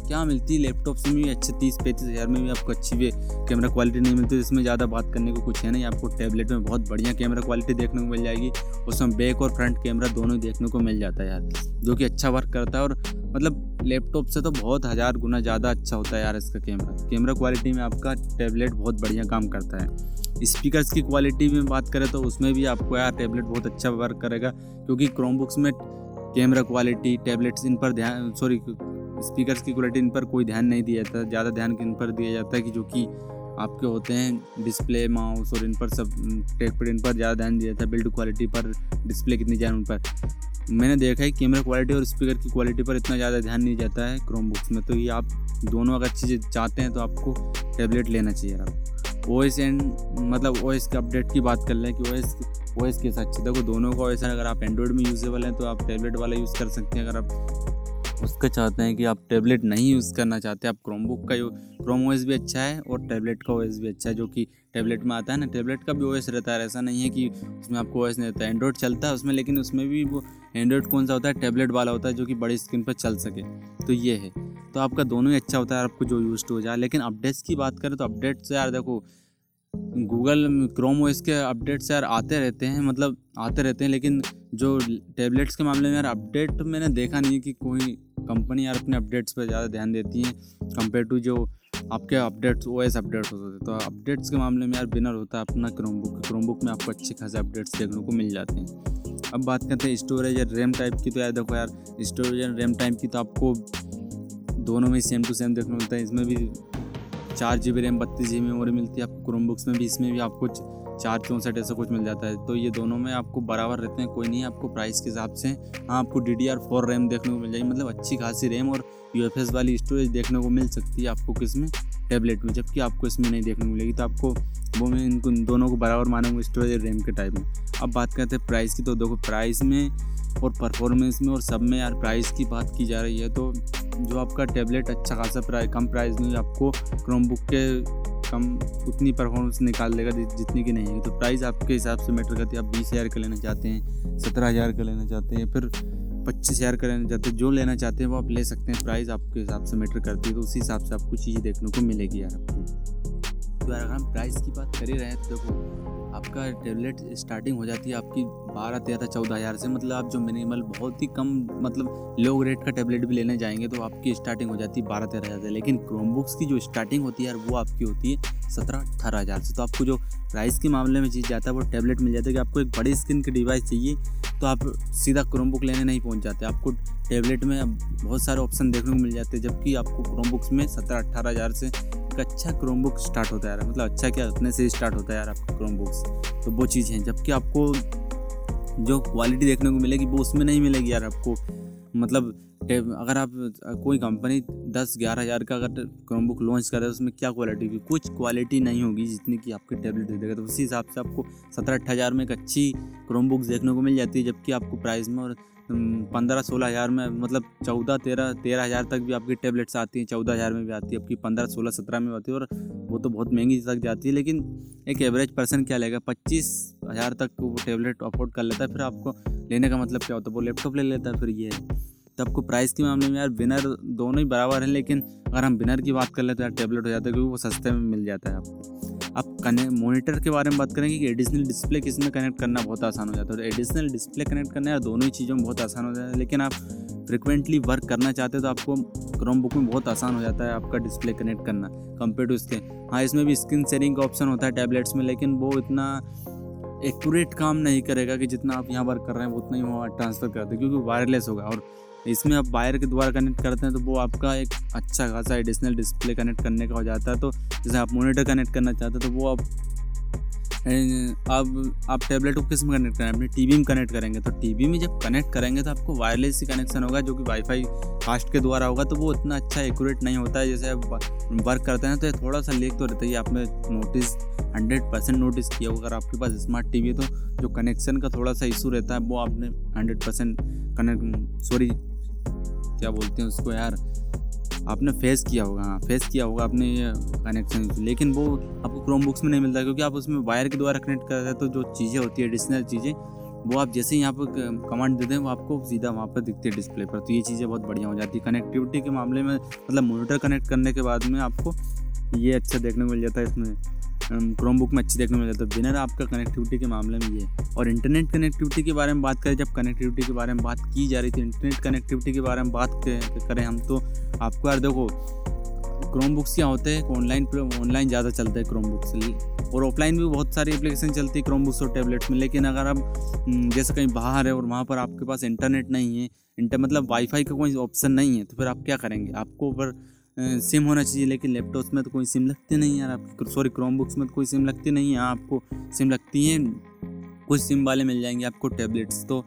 क्या मिलती है लैपटॉप से? भी अच्छे तीस पैंतीस हज़ार में भी आपको अच्छी भी कैमरा क्वालिटी नहीं मिलती, इसमें ज़्यादा बात करने को कुछ है नहीं। आपको टैबलेट में बहुत बढ़िया कैमरा क्वालिटी देखने को मिल जाएगी। उसमें बैक और फ्रंट कैमरा दोनों ही देखने को मिल जाता है यार, जो कि अच्छा वर्क करता है। और मतलब लैपटॉप से तो बहुत हज़ार गुना ज़्यादा अच्छा होता है यार इसका कैमरा कैमरा क्वालिटी में आपका टैबलेट बहुत बढ़िया काम करता है। स्पीकर्स की क्वालिटी में बात करें तो उसमें भी आपको यार टैबलेट बहुत अच्छा वर्क करेगा, क्योंकि क्रोम बुक्स में कैमरा क्वालिटी टैबलेट्स इन पर ध्यान सॉरी स्पीकर्स की क्वालिटी इन पर कोई ध्यान नहीं दिया जाता, ज़्यादा ध्यान इन पर दिया जाता है कि जो कि आपके होते हैं डिस्प्ले माउस और इन पर सब टेक पर इन पर ज़्यादा ध्यान दिया जाता है बिल्ड क्वालिटी पर डिस्प्ले कितनी ध्यान उन पर। मैंने देखा है कैमरा क्वालिटी और स्पीकर की क्वालिटी पर इतना ज़्यादा ध्यान नहीं जाता है क्रोम बुक्स में तो ये आप दोनों अगर चीज़ें चाहते हैं तो आपको टैबलेट लेना चाहिए। आप ओ एस एंड मतलब ओ एस के अपडेट की बात कर लें कि ओ एस ओ एस के साथ देखो, दोनों का ओ एस अगर आप एंड्रॉयड में यूजेबल हैं तो आप टैबलेट वाला यूज़ कर सकते हैं। अगर आप उसका चाहते हैं कि आप टैबलेट नहीं यूज़ करना चाहते, आप क्रोम बुक का क्रोम ओ भी अच्छा है और टैबलेट का ओएस भी अच्छा है, जो कि टैबलेट में आता है ना। टैबलेट का भी ओ रहता है, ऐसा नहीं है कि उसमें आपको ओ नहीं रहता है। एंड्रॉयड चलता है उसमें, लेकिन उसमें भी वो एंड्रॉयड कौन सा होता है? टैबलेट वाला होता है जो कि बड़ी स्क्रीन पर चल सके। तो ये है। तो आपका दोनों ही अच्छा होता है, आपको जो यूज़ हो जाए। लेकिन अपडेट्स की बात करें तो अपडेट्स यार देखो गूगल क्रोम ओएस के अपडेट्स यार आते रहते हैं मतलब आते रहते हैं, लेकिन जो टैबलेट्स के मामले में यार अपडेट मैंने देखा नहीं कि कोई कंपनी यार अपने अपडेट्स पर ज़्यादा ध्यान देती है कंपेयर टू जो आपके अपडेट्स ओ एस अपडेट्स होते थे तो अपडेट्स के मामले में यार बिनर होता है अपना क्रोम बुक क्रोम बुक में आपको अच्छे खासे अपडेट्स देखने को मिल जाते हैं। अब बात करते हैं स्टोरेज या रैम टाइप की। तो यार देखो यार स्टोरेज एंड रैम टाइप की तो आपको दोनों में सेम टू सेम देखने को मिलता है। इसमें भी चार जी बी रैम बत्तीस जी बी मेमोरी मिलती है आपको। क्रोम बुक्स में भी, इसमें भी आपको चार चौंसठ ऐसा कुछ मिल जाता है। तो ये दोनों में आपको बराबर रहते हैं, कोई नहीं आपको प्राइस के हिसाब से। हाँ आपको D D R four RAM देखने को मिल जाएगी। मतलब अच्छी खासी रैम और यू एफ़ एस वाली स्टोरेज देखने को मिल सकती है आपको किसमें। टैबलेट में, जबकि आपको इसमें नहीं देखने को मिलेगी। तो आपको वो मैं इनको दोनों को बराबर मानूँगा स्टोरेज और रैम के टाइप में। अब बात करते हैं प्राइस की। तो देखो प्राइस में और परफॉर्मेंस में और सब में यार प्राइस की बात की जा रही है तो जो आपका टैबलेट अच्छा खासा प्राइस कम प्राइस में आपको क्रोमबुक के कम उतनी परफॉर्मेंस निकाल लेगा जितनी की नहीं है। तो प्राइस आपके हिसाब से मैटर करती है। आप बीस हज़ार का लेना चाहते हैं, सत्रह हज़ार का लेना चाहते हैं, फिर पच्चीस हज़ार का लेना चाहते हैं, जो लेना चाहते हैं वो आप ले सकते हैं। प्राइस आपके हिसाब से मैटर करती है तो उसी हिसाब से आपको चीज़ें देखने को मिलेगी यार आपको। तो यार अगर हम प्राइस की बात कर ही रहे हैं तो देखो, आपका टेबलेट स्टार्टिंग हो जाती है आपकी बारह, तेरह, चौदह हज़ार से। मतलब आप जो मिनिमल बहुत ही कम मतलब लो रेट का टेबलेट भी लेने जाएँगे तो आपकी स्टार्टिंग हो जाती है बारह, तेरह हज़ार से। लेकिन क्रोमबुक्स की जो स्टार्टिंग होती है यार, वो आपकी होती है सत्रह, अठारह हज़ार से। तो आपको जो प्राइस के मामले में चीज़ जाता है, वो टैबलेट मिल जाता है कि आपको एक बड़ी स्क्रीन की डिवाइस चाहिए तो आप सीधा क्रोम बुक लेने नहीं पहुँच जाते। आपको टेबलेट में बहुत सारे ऑप्शन देखने को मिल जाते हैं, जबकि आपको क्रोम बुक्स में सत्रह अट्ठारह हज़ार से एक अच्छा क्रोम बुक स्टार्ट होता है यार। मतलब अच्छा क्या उतने से स्टार्ट होता है यार आपका क्रोम बुक्स तो वो चीज़ है, जबकि आपको जो क्वालिटी देखने को मिलेगी, वो उसमें नहीं मिलेगी यार आपको। मतलब अगर आप कोई कंपनी दस ग्यारह हज़ार का अगर क्रोम बुक लॉन्च कर है, उसमें क्या क्वालिटी की, कुछ क्वालिटी नहीं होगी जितनी कि आपके टैबलेट दे देगा। तो उसी हिसाब से आपको सत्रह अट्ठारह हज़ार में एक अच्छी क्रोम बुक्स देखने को मिल जाती है, जबकि आपको प्राइस में और पंद्रह सोलह हज़ार में मतलब चौदह तेरह तेरह हज़ार तक भी आपकी टैबलेट्स आती हैं, चौदह हज़ार में भी आती है आपकी पंद्रह सोलह सत्रह में आती है और वो तो बहुत महँगी तक जाती है। लेकिन एक एवरेज पर्सन क्या लेगा, पच्चीस हज़ार तक वो टेबलेट अफोर्ड कर लेता है, फिर आपको लेने का मतलब क्या होता है, वो लैपटॉप ले लेता है, फिर ये। तो आपको प्राइस के मामले में यार विनर दोनों ही बराबर हैं, लेकिन अगर हम विनर की बात कर ले तो यार टेबलेट हो जाता है, क्योंकि वो सस्ते में मिल जाता है आपको। आप कने मोनीटर के बारे में बात करेंगे कि एडिशनल डिस्प्ले किसमें कनेक्ट करना बहुत आसान हो जाता है। तो एडिशनल डिस्प्ले कनेक्ट करना यार दोनों ही चीज़ों में बहुत आसान हो जाता है, लेकिन आप फ्रिक्वेंटली वर्क करना चाहते हो तो आपको क्रोम बुक में बहुत आसान हो जाता है आपका डिस्प्ले कनेक्ट करना कंपेयर टू इसके। हाँ इसमें भी स्क्रीन शेयरिंग का ऑप्शन होता है टैबलेट्स में, लेकिन वो इतना एक्यूरेट काम नहीं करेगा कि जितना आप यहाँ वर्क कर रहे हैं, वो उतना ही वहाँ ट्रांसफ़र करते क्योंकि वायरलेस होगा। और इसमें आप वायर के द्वारा कनेक्ट करते हैं तो वो आपका एक अच्छा खासा एडिशनल डिस्प्ले कनेक्ट करने का हो जाता है। तो जैसे आप मोनीटर कनेक्ट करना चाहते हैं तो वो आप अब आप टैबलेट को किसमें कनेक्ट करें? अपनी टीवी में कनेक्ट करेंगे। तो टीवी में जब कनेक्ट करेंगे तो आपको वायरलेस ही कनेक्शन होगा जो कि वाईफाई फास्ट के द्वारा होगा। तो वो इतना अच्छा एक्यूरेट नहीं होता है। जैसे आप वर्क करते हैं तो थोड़ा सा लीक तो रहता है आपने नोटिस हंड्रेड परसेंट नोटिस किया होगा। अगर आपके पास स्मार्ट टीवी है तो जो कनेक्शन का थोड़ा सा इशू रहता है, वो आपने हंड्रेड परसेंट कनेक्ट सॉरी क्या बोलते हैं उसको, यार, आपने फेस किया होगा हाँ फेस किया होगा आपने ये कनेक्शन लेकिन वो आपको क्रोम बुक्स में नहीं मिलता क्योंकि आप उसमें वायर के द्वारा कनेक्ट करते हैं तो जो चीज़ें होती है एडिशनल चीज़ें, वो आप जैसे ही यहाँ पर कमांड देते हैं वो आपको सीधा वहाँ पर दिखती है डिस्प्ले पर। तो ये चीज़ें बहुत बढ़िया हो जाती है। कनेक्टिविटी के मामले में मतलब मोनीटर कनेक्ट करने के बाद में आपको ये अच्छा देखने को मिल जाता है इसमें। क्रोम बुक में अच्छी देखने मिल जाता है। बिनर आपका कनेक्टिविटी के मामले में ये और इंटरनेट कनेक्टिविटी के बारे में बात करें, जब कनेक्टिविटी के बारे में बात की जा रही थी इंटरनेट कनेक्टिविटी के बारे में बात करें हम तो आपको यार देखो क्रोम बुक्स क्या होते हैं? ऑनलाइन ऑनलाइन ज़्यादा चलते हैं क्रोम बुक्स और ऑफलाइन भी बहुत सारी एप्लीकेशन चलती है क्रोम बुक्स और टैबलेट्स में। लेकिन अगर आप जैसे कहीं बाहर है और वहाँ पर आपके पास इंटरनेट नहीं है इंटर मतलब वाईफाई का कोई ऑप्शन नहीं है तो फिर आप क्या करेंगे? आपको ऊपर सिम होना चाहिए, लेकिन लैपटॉप्स में तो कोई सिम लगती नहीं यार। आप सॉरी क्रोम बुक्स में तो कोई सिम लगती नहीं है। आपको सिम लगती है, कुछ सिम वाले मिल जाएँगे आपको टैबलेट्स तो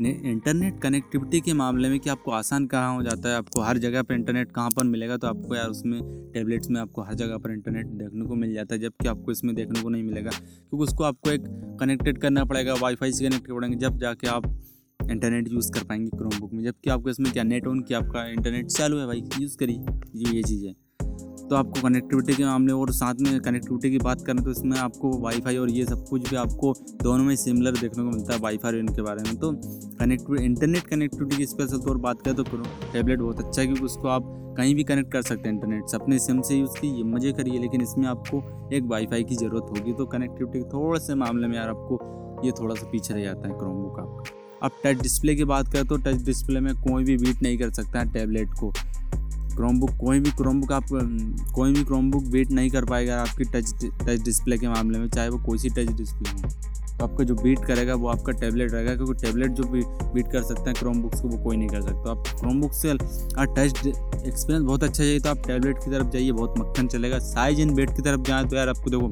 इंटरनेट कनेक्टिविटी के मामले में कि आपको आसान कहाँ हो जाता है, आपको हर जगह पर इंटरनेट कहाँ पर मिलेगा तो आपको यार उसमें टैबलेट्स में आपको हर जगह पर इंटरनेट देखने को मिल जाता है, जबकि आपको इसमें देखने को नहीं मिलेगा। क्योंकि उसको आपको एक कनेक्टेड करना पड़ेगा वाईफाई से कनेक्ट पड़ेंगे, जब जाके आप इंटरनेट यूज़ कर पाएँगे क्रोम बुक में। जबकि आपको इसमें क्या नेट ऑन किया आपका इंटरनेट चालू है भाई यूज़ करिए। ये ये चीज़ है। तो आपको कनेक्टिविटी के मामले और साथ में कनेक्टिविटी की बात करें तो इसमें आपको वाईफाई और ये सब कुछ भी आपको दोनों में सिमिलर देखने को मिलता है वाईफाई और इनके बारे में। तो कनेक्टिविटी इंटरनेट कनेक्टिविटी की स्पेशल तौर बात करें तो टैबलेट बहुत अच्छा है, क्योंकि उसको आप कहीं भी कनेक्ट कर सकते हैं इंटरनेट से अपने सिम से यूज़ कीजिए, मज़े करिए, लेकिन इसमें आपको एक वाईफाई की ज़रूरत होगी। तो कनेक्टिविटी के थोड़े से मामले में यार आपको ये थोड़ा सा पीछे रह जाता है क्रोम बुक आपका। अब टच डिस्प्ले की बात करें तो टच डिस्प्ले में कोई भी बीट नहीं कर सकता है टैबलेट को। क्रोम बुक कोई भी क्रोम बुक आप कोई भी क्रोम बुक बीट नहीं कर पाएगा आपकी टच टच डिस्प्ले के मामले में, चाहे वो कोई सी टच डिस्प्ले हो। तो आपका जो बीट करेगा वो आपका टैबलेट रहेगा, क्योंकि टैबलेट जो भी बीट कर सकते हैं क्रोम बुक्स को वो कोई नहीं कर सकता। आप क्रोम बुक से टच एक्सपीरियंस बहुत अच्छा चाहिए तो आप टैबलेट की तरफ़ जाइए, बहुत मक्खन चलेगा। साइज़ इन वेट की तरफ़ जाए तो यार आपको देखो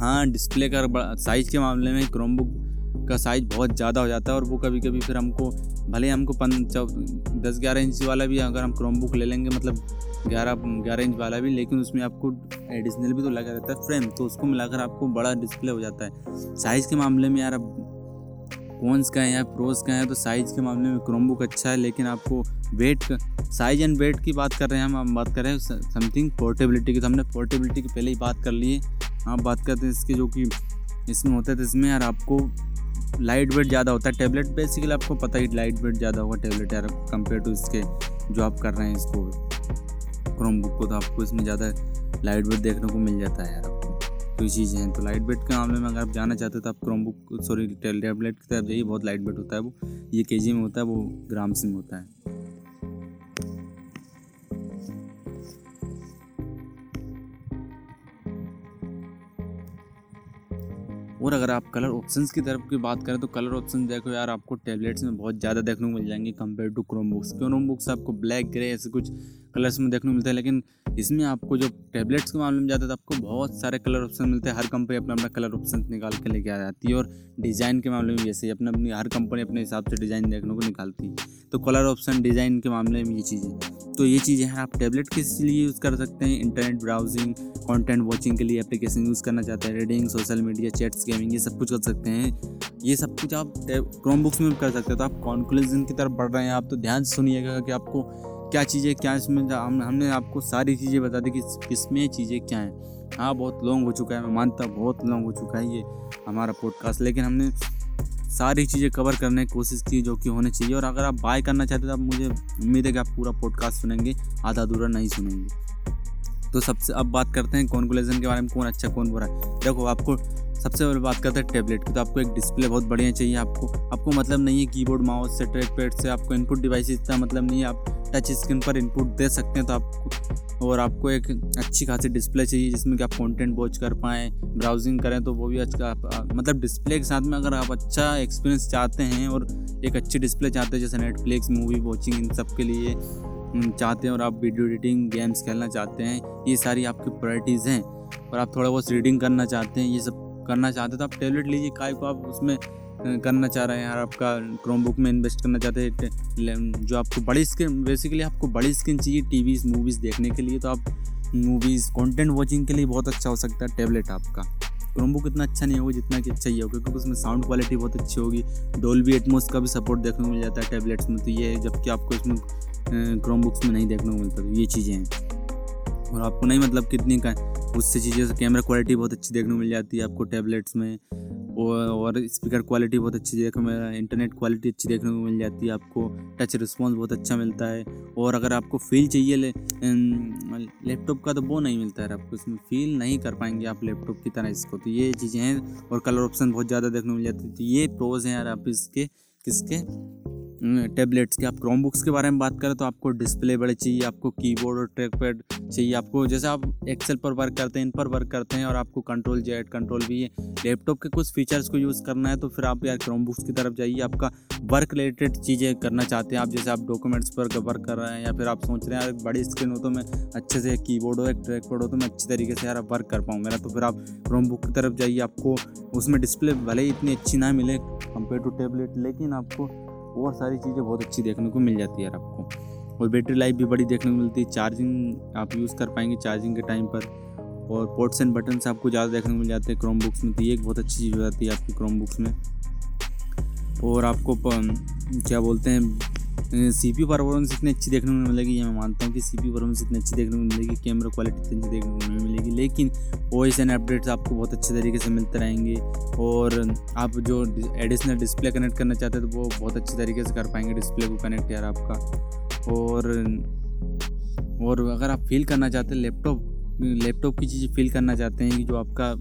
हाँ डिस्प्ले का साइज़ के मामले में क्रोम बुक का साइज़ बहुत ज़्यादा हो जाता है और वो कभी कभी फिर हमको, भले हमको पन, चौ, दस ग्यारह इंच वाला भी अगर हम क्रोम बुक ले लेंगे मतलब ग्यारह ग्यारह इंच वाला भी, लेकिन उसमें आपको एडिशनल भी तो लगा रहता है फ्रेम तो उसको मिलाकर आपको बड़ा डिस्प्ले हो जाता है। साइज़ के मामले में यार अब कौनस का है या प्रोज का है तो साइज़ के मामले में क्रोम बुक अच्छा है, लेकिन आपको वेट साइज़ एंड वेट की बात कर रहे हैं, हम हम बात कर रहे हैं समथिंग पोर्टेबिलिटी की तो हमने पोर्टेबिलिटी की पहले ही बात कर ली है। आप बात करते हैं इसके जो कि इसमें होता है तो इसमें यार आपको लाइट वेट ज़्यादा होता है। टेबलेट बेसिकली आपको पता ही, लाइट वेट ज़्यादा होगा टेबलेट यार कंपेयर टू इसके जो आप कर रहे हैं इसको। क्रोम बुक को तो आपको इसमें ज़्यादा लाइट वेट देखने को मिल जाता है यार आपको। तो ये चीज़ें हैं। तो लाइट वेट के मामले में अगर आप जाना चाहते हो तो आप क्रोम बुक सॉरी टेबलेट की तरफ़ जाइए, बहुत लाइट वेट होता है वो। ये के में होता है, वो ग्राम्स में होता है। और अगर आप कलर ऑप्शंस की तरफ़ की बात करें तो कलर ऑप्शन देखो यार, आपको टैबलेट्स में बहुत ज़्यादा देखने को मिल जाएँगे compare to Chromebooks Chromebooks आपको ब्लैक ग्रे ऐसे कुछ कलर्स में देखने को मिलता है, लेकिन इसमें आपको जो टैबलेट्स के मामले में जाता है तो आपको बहुत सारे कलर ऑप्शन मिलते हैं। हर कंपनी अपना अपना कलर ऑप्शन निकाल के लेके आ जाती है, और डिज़ाइन के मामले में ही, अपने अपनी, हर कंपनी अपने हिसाब से डिज़ाइन देखने को निकालती है। तो कलर ऑप्शन डिज़ाइन के मामले में ये चीज़ें तो ये चीज़ें हैं, आप टैबलेट किस लिए यूज़ कर सकते हैं? इंटरनेट ब्राउजिंग कंटेंट वॉचिंग के लिए एप्लीकेशन यूज़ करना चाहते हैं? Reading social media chats gaming, ये सब कुछ कर सकते हैं। ये सब कुछ आप क्रोम बुक्स में कर सकते हैं। तो आप कॉन्क्लूजन की तरफ़ बढ़ रहे हैं। आप तो ध्यान से सुनिएगा कि आपको क्या चीज़ें, क्या इसमें हम, हमने आपको सारी चीज़ें बता दी कि किसमें चीज़ें क्या हैं। हाँ बहुत लॉन्ग हो चुका है, मैं मानता हूँ बहुत लॉन्ग हो चुका है ये हमारा पॉडकास्ट लेकिन हमने सारी चीज़ें कवर करने की कोशिश की जो कि होनी चाहिए। और अगर आप बाय करना चाहते हो तो आप मुझे उम्मीद है कि आप पूरा पॉडकास्ट सुनेंगे, आधा अधूरा नहीं सुनेंगे। तो सबसे, अब बात करते हैं कॉन्कुलेशन के बारे में, कौन अच्छा कौन बुरा। है देखो, आपको सबसे पहले बात करते हैं टैबलेट की तो आपको एक डिस्प्ले बहुत बढ़िया चाहिए आपको। आपको मतलब नहीं है कीबोर्ड माउस से ट्रैक पैड से आपको इनपुट डिवाइस इतना मतलब नहीं है। आप टच स्क्रीन पर इनपुट दे सकते हैं तो आपको, और आपको एक अच्छी खासी डिस्प्ले चाहिए जिसमें कि आप कंटेंट वॉच कर पाएँ ब्राउजिंग करें तो वो भी अच्छा मतलब डिस्प्ले के साथ में अगर आप अच्छा एक्सपीरियंस चाहते हैं और एक अच्छी डिस्प्ले चाहते हैं, जैसे नेटफ्लिक्स मूवी वॉचिंग इन सब के लिए चाहते हैं और आप वीडियो एडिटिंग गेम्स खेलना चाहते हैं, ये सारी आपकी प्रायोरिटीज़ हैं। और आप थोड़ा बहुत रीडिंग करना चाहते हैं, ये सब करना चाहते तो आप टैबलेट लीजिए, काय को आप उसमें करना चाह रहे हैं यार, आपका क्रोम बुक में इन्वेस्ट करना चाहते हैं जो आपको बड़ी स्क्रीन बेसिकली आपको बड़ी स्क्रीन चाहिए टी मूवीज़ देखने के लिए तो आप मूवीज़ कंटेंट वॉचिंग के लिए बहुत अच्छा हो सकता है टैबलेट आपका। क्रोम बुक इतना अच्छा नहीं होगा जितना कि अच्छा ही होगा क्योंकि उसमें साउंड क्वालिटी बहुत अच्छी होगी। डोलबी एटमोस का भी सपोर्ट देखने को मिल जाता है टैबलेट्स में तो ये है जबकि आपको इसमें क्रोम बुक्स में नहीं देखने को मिलता तो ये चीज़ें हैं। और आपको नहीं मतलब कितनी का उससे चीज़ें कैमरा क्वालिटी बहुत अच्छी देखने को मिल जाती है आपको टैबलेट्स में। और स्पीकर क्वालिटी बहुत अच्छी देखने में इंटरनेट क्वालिटी अच्छी देखने को मिल जाती है आपको। टच रिस्पॉन्स बहुत अच्छा मिलता है। और अगर आपको फील चाहिए लैपटॉप का तो वो नहीं मिलता है आपको, इसमें फील नहीं कर पाएँगे आप लैपटॉप की तरह इसको। तो ये चीज़ें हैं और कलर ऑप्शन बहुत ज़्यादा देखने को मिल जाती है। तो ये प्रोज हैं यार आप इसके, किसके? टैबलेट्स की। आप क्रोम बुक्स के बारे में बात करें तो आपको डिस्प्ले बड़े चाहिए, आपको कीबोर्ड और ट्रैक पैड चाहिए। आपको जैसे आप एक्सेल पर वर्क करते हैं, इन पर वर्क करते हैं और आपको कंट्रोल जेड कंट्रोल भी है लैपटॉप के कुछ फीचर्स को यूज़ करना है तो फिर आप यार क्रोम बुक्स की तरफ़ जाइए। आपका वर्क रिलेटेड चीज़ें करना चाहते हैं आप, जैसे आप डॉक्यूमेंट्स पर वर्क कर रहे हैं या फिर आप सोच रहे हैं, यार, बड़ी स्क्रीन हो तो मैं अच्छे से की बोर्ड हो, एक ट्रैक पैड हो तो मैं अच्छी तरीके से यार वर्क कर पाऊँ मेरा तो फिर आप क्रोम बुक की तरफ़ जाइए, आपको उसमें डिस्प्ले भले ही इतनी अच्छी ना मिले कंपेयर टू टेबलेट लेकिन आपको और सारी चीज़ें बहुत अच्छी देखने को मिल जाती है यार आपको। और बैटरी लाइफ भी बड़ी देखने को मिलती है। चार्जिंग आप यूज़ कर पाएँगे चार्जिंग के टाइम पर। और पोर्ट्स एंड बटन आपको ज़्यादा देखने को मिल जाते हैं। क्रोम बुक्स में तो ये एक बहुत अच्छी चीज़ हो जाती है आपकी क्रोम बुक्स में। और आपको क्या बोलते हैं? सी पी परफॉर्मेंस इतनी अच्छी देखने को मिलेगी, ये मैं मानता हूँ कि सी पी परफॉर्मेंस इतनी अच्छी देखने को मिलेगी कैमरा क्वालिटी इतनी अच्छी देखने को नहीं मिलेगी, लेकिन ओ एस एन अपडेट्स आपको बहुत अच्छे तरीके से मिलते रहेंगे और आप जो एडिशनल डिस्प्ले कनेक्ट करना चाहते हैं तो वो बहुत अच्छे तरीके से कर पाएँगे डिस्प्ले को कनेक्ट यार आपका। और और अगर आप फील करना चाहते हैं लैपटॉप लैपटॉप की चीज़ें फील करना चाहते हैं कि जो आपका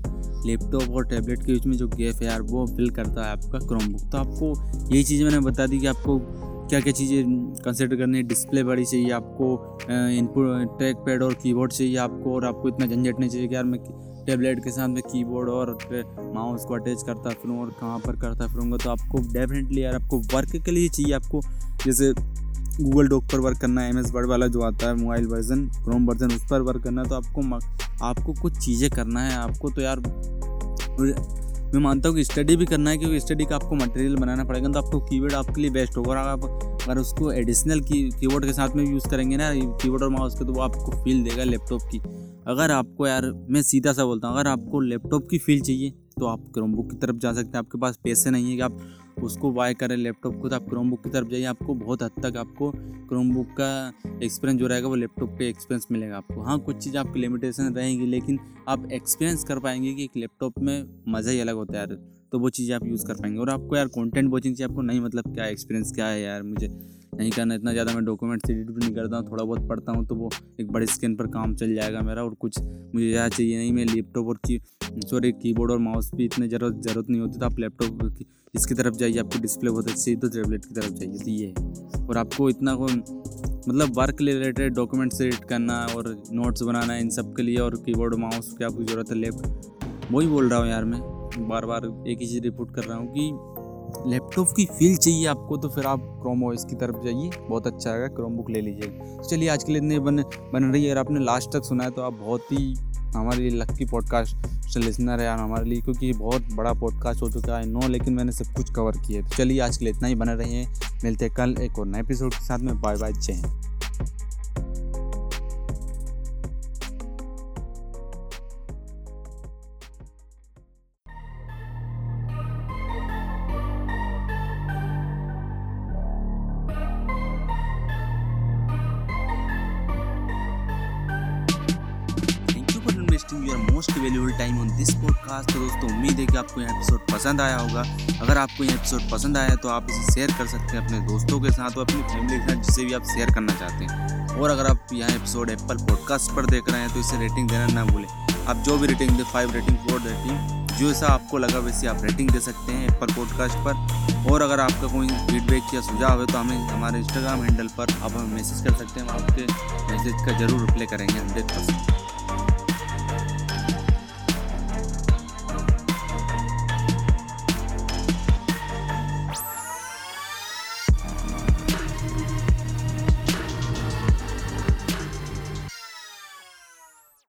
लैपटॉप और टैबलेट के बीच में जो गैप है यार, वो फिल करता है आपका क्रोम बुक तो आपको यही चीज़ मैंने बता दी कि आपको क्या क्या चीज़ें कंसिडर करनी है? डिस्प्ले बड़ी चाहिए आपको इनपुट ट्रैक पैड और कीबोर्ड चाहिए आपको और आपको इतना झंझट नहीं चाहिए कि यार मैं टैबलेट के साथ में कीबोर्ड और माउस को अटैच करता फिरूँ और कहाँ पर करता फिरूँगा। तो आपको डेफिनेटली यार आपको वर्क के लिए चाहिए आपको, जैसे गूगल डॉक पर वर्क करना है एम एस वर्ड वाला जो आता है मोबाइल वर्जन क्रोम वर्जन उस पर वर्क करना है तो आपको आपको कुछ चीज़ें करना है। आपको तो यार मैं मानता हूँ कि स्टडी भी करना है क्योंकि स्टडी का आपको मटेरियल बनाना पड़ेगा तो आपको कीवर्ड आपके लिए बेस्ट होगा और आप अगर उसको एडिशनल की कीबोर्ड के साथ में यूज़ करेंगे ना कीबोर्ड और माउस के तो वो आपको फील देगा लैपटॉप की। अगर आपको यार, मैं सीधा सा बोलता हूँ, अगर आपको लैपटॉप की फील चाहिए तो आप क्रोमबुक की तरफ़ जा सकते हैं। आपके पास पैसे नहीं है कि आप उसको बाय करें लैपटॉप को तो आप क्रोमबुक की तरफ़ जाइए, आपको बहुत हद तक आपको क्रोमबुक का एक्सपीरियंस जो रहेगा वो लैपटॉप पे एक्सपीरियंस मिलेगा आपको। हाँ कुछ चीज़ आपकी लिमिटेशन रहेंगी, लेकिन आप एक्सपीरियंस कर पाएँगे कि एक लैपटॉप में मज़ा ही अलग होता है यार। तो वो चीज़ें आप यूज़ कर पाएँगे। और आपको यार कंटेंट वॉचिंग चाहिए आपको नहीं मतलब क्या एक्सपीरियंस क्या है यार, मुझे नहीं करना, इतना ज़्यादा मैं डॉक्यूमेंट्स एडिट भी नहीं करता हूँ, थोड़ा बहुत पढ़ता हूँ तो वो एक बड़े स्क्रीन पर काम चल जाएगा मेरा और कुछ मुझे यह चाहिए नहीं, मैं लैपटॉप और की सॉरी कीबोर्ड और माउस भी इतने ज़रूरत ज़रूरत नहीं होती तो आप लैपटॉप की, इसकी तरफ़ जाइए, आपकी डिस्प्ले बहुत अच्छी तो टैबलेट की तरफ़ जाइए तो ये है। और आपको इतना को मतलब वर्क रिलेटेड डॉक्यूमेंट्स एडिट करना और नोट्स बनाना इन सब के लिए और कीबोर्ड माउस की आपको ज़रूरत है लैप वही बोल रहा हूँ यार मैं बार बार एक ही चीज़ रिपोर्ट कर रहा हूँ कि लैपटॉप की फील चाहिए आपको तो फिर आप क्रोम ओएस की तरफ़ जाइए। बहुत अच्छा आएगा क्रोम बुक ले लीजिए। तो चलिए, आज के लिए इतने बन बन रही है। अगर आपने लास्ट तक सुना है तो आप बहुत ही हमारे लिए लक्की पॉडकास्ट लिसनर है हमारे लिए, क्योंकि बहुत बड़ा पॉडकास्ट हो चुका है। नो लेकिन मैंने सब कुछ कवर किया है। तो चलिए, आज के लिए इतना ही बने रहे हैं मिलते हैं कल एक और नए एपिसोड के साथ में। Bye bye Jai time on this podcast तो दोस्तों, उम्मीद है कि आपको यह एपिसोड पसंद आया होगा। अगर आपको यह एपिसोड पसंद आया तो आप इसे शेयर कर सकते हैं अपने दोस्तों के साथ और अपनी फैमिली के साथ, जिसे भी आप शेयर करना चाहते हैं। और अगर आप यह एपिसोड एप्पल पॉडकास्ट पर देख रहे हैं तो इसे रेटिंग देना ना भूलें। आप जो भी रेटिंग दे फाइव रेटिंग फोर रेटिंग जो ऐसा आपको लगा, वैसे आप रेटिंग दे सकते हैं एप्पल पॉडकास्ट पर। और अगर आपका कोई फीडबैक या सुझाव है तो हमें हमारे इंस्टाग्राम हैंडल पर आप हमें मैसेज कर सकते हैं। हम आपके मैसेज का ज़रूर रिप्लाई करेंगे हंड्रेड परसेंट